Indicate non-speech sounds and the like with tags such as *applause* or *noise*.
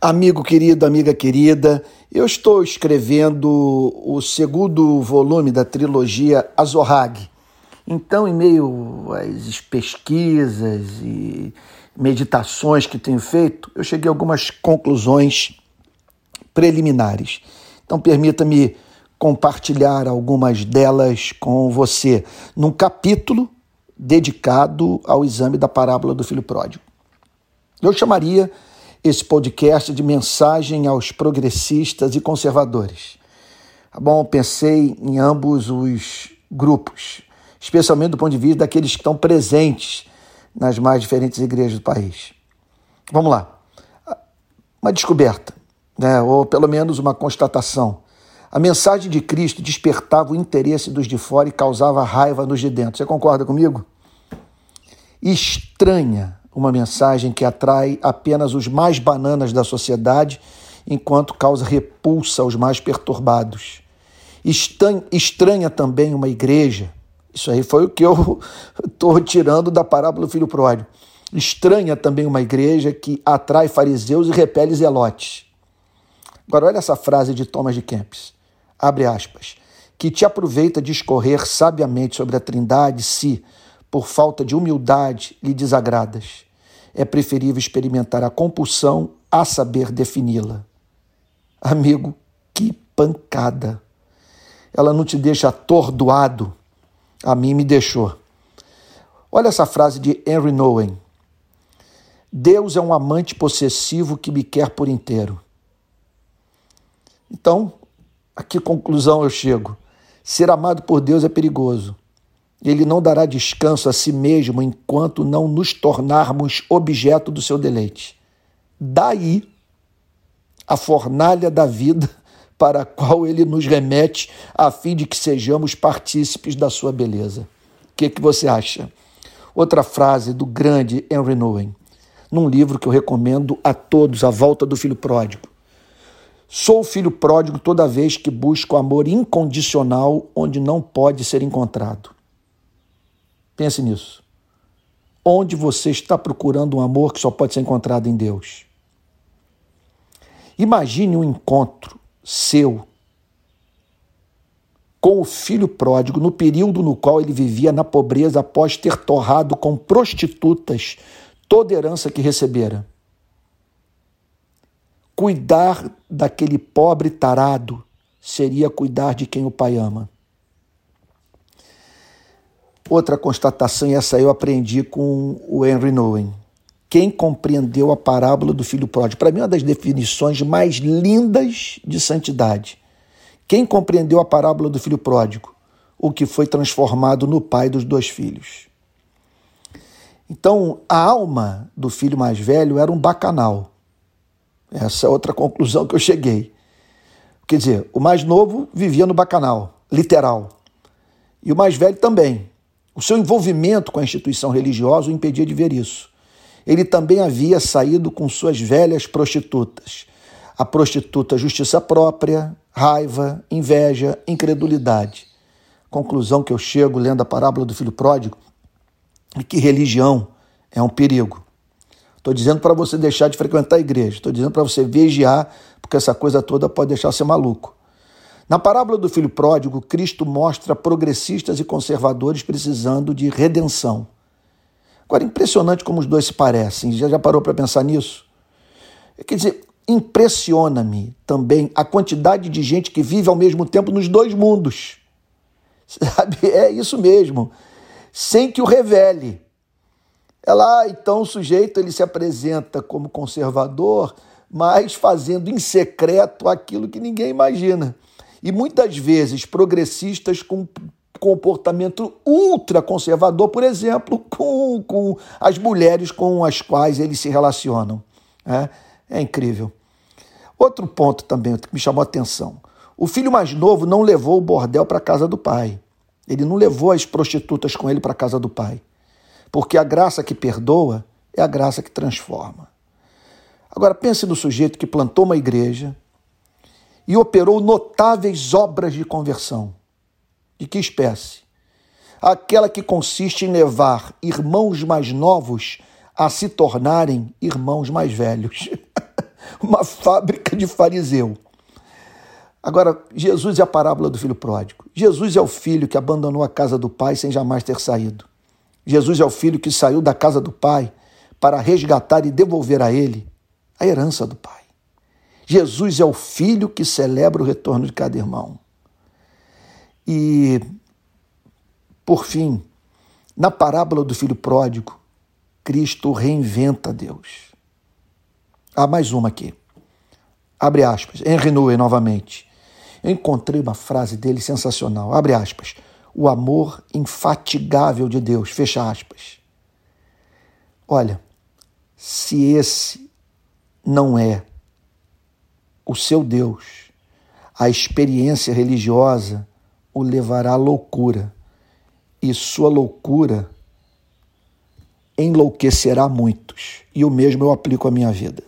Amigo querido, amiga querida, eu estou escrevendo o segundo volume da trilogia Azorrag. Então, em meio às pesquisas e meditações que tenho feito, eu cheguei a algumas conclusões preliminares. Então, permita-me compartilhar algumas delas com você num capítulo dedicado ao exame da parábola do filho pródigo. Eu chamaria esse podcast de mensagem aos progressistas e conservadores. Tá bom? Pensei em ambos os grupos, especialmente do ponto de vista daqueles que estão presentes nas mais diferentes igrejas do país. Vamos lá. Uma descoberta, né? ou pelo menos uma constatação. A mensagem de Cristo despertava o interesse dos de fora e causava raiva nos de dentro. Você concorda comigo? Estranha uma mensagem que atrai apenas os mais bananas da sociedade, enquanto causa repulsa aos mais perturbados. Estranha também uma igreja, isso aí foi o que eu *laughs* estou tirando da parábola do filho pródigo. Estranha também uma igreja que atrai fariseus e repele zelotes. Agora, olha essa frase de Thomas de Kempis, abre aspas, que te aproveita de escorrer sabiamente sobre a trindade se, por falta de humildade, lhe desagradas é preferível experimentar a compulsão a saber defini-la. Amigo, que pancada! Ela não te deixa atordoado? A mim me deixou. Olha essa frase de Henry Nowen. Deus é um amante possessivo que me quer por inteiro. Então, a que conclusão eu chego? Ser amado por Deus é perigoso. Ele não dará descanso a si mesmo enquanto não nos tornarmos objeto do seu deleite. Daí a fornalha da vida *laughs* para a qual ele nos remete, a fim de que sejamos partícipes da sua beleza. O que, que você acha? Outra frase do grande Henry Nouwen, num livro que eu recomendo a todos, A Volta do Filho Pródigo. Sou filho pródigo toda vez que busco amor incondicional onde não pode ser encontrado. Pense nisso. Onde você está procurando um amor que só pode ser encontrado em Deus? Imagine um encontro seu com o filho pródigo no período no qual ele vivia na pobreza após ter torrado com prostitutas toda herança que recebera. Cuidar daquele pobre tarado seria cuidar de quem o pai ama. Outra constatação, e essa eu aprendi com o Henry Nouwen. Quem compreendeu a parábola do filho pródigo? Para mim, é uma das definições mais lindas de santidade. Quem compreendeu a parábola do filho pródigo? O que foi transformado no pai dos dois filhos. Então, a alma do filho mais velho era um bacanal. Essa é outra conclusão que eu cheguei. Quer dizer, o mais novo vivia no bacanal, literal. E o mais velho também. O seu envolvimento com a instituição religiosa o impedia de ver isso. Ele também havia saído com suas velhas prostitutas. A prostituta justiça própria, raiva, inveja, incredulidade. Conclusão que eu chego lendo a parábola do filho pródigo é que religião é um perigo. Estou dizendo para você deixar de frequentar a igreja, estou dizendo para você vigiar, porque essa coisa toda pode deixar você maluco. Na parábola do filho pródigo, Cristo mostra progressistas e conservadores precisando de redenção. Agora, impressionante como os dois se parecem. Já, já parou para pensar nisso? Quer dizer, impressiona-me também a quantidade de gente que vive ao mesmo tempo nos dois mundos. *laughs* Sabe? É isso mesmo. Sem que o revele. É lá, então, o sujeito ele se apresenta como conservador, mas fazendo em secreto aquilo que ninguém imagina. E muitas vezes progressistas com comportamento ultraconservador, por exemplo, com, com as mulheres com as quais eles se relacionam. É, é incrível. Outro ponto também que me chamou a atenção. O filho mais novo não levou o bordel para a casa do pai. Ele não levou as prostitutas com ele para a casa do pai. Porque a graça que perdoa é a graça que transforma. Agora pense no sujeito que plantou uma igreja, e operou notáveis obras de conversão. De que espécie? Aquela que consiste em levar irmãos mais novos a se tornarem irmãos mais velhos. *laughs* uma fábrica de fariseu. Agora, Jesus é a parábola do filho pródigo. Jesus é o filho que abandonou a casa do pai sem jamais ter saído. Jesus é o filho que saiu da casa do pai para resgatar e devolver a ele a herança do pai. Jesus é o filho que celebra o retorno de cada irmão. E, por fim, na parábola do filho pródigo, Cristo reinventa Deus. Há mais uma aqui. Abre aspas. Henry Newey novamente. Eu encontrei uma frase dele sensacional. Abre aspas. O amor infatigável de Deus. Fecha aspas. Olha, se esse não é o seu Deus, a experiência religiosa o levará à loucura. E sua loucura enlouquecerá muitos. E o mesmo eu aplico à minha vida.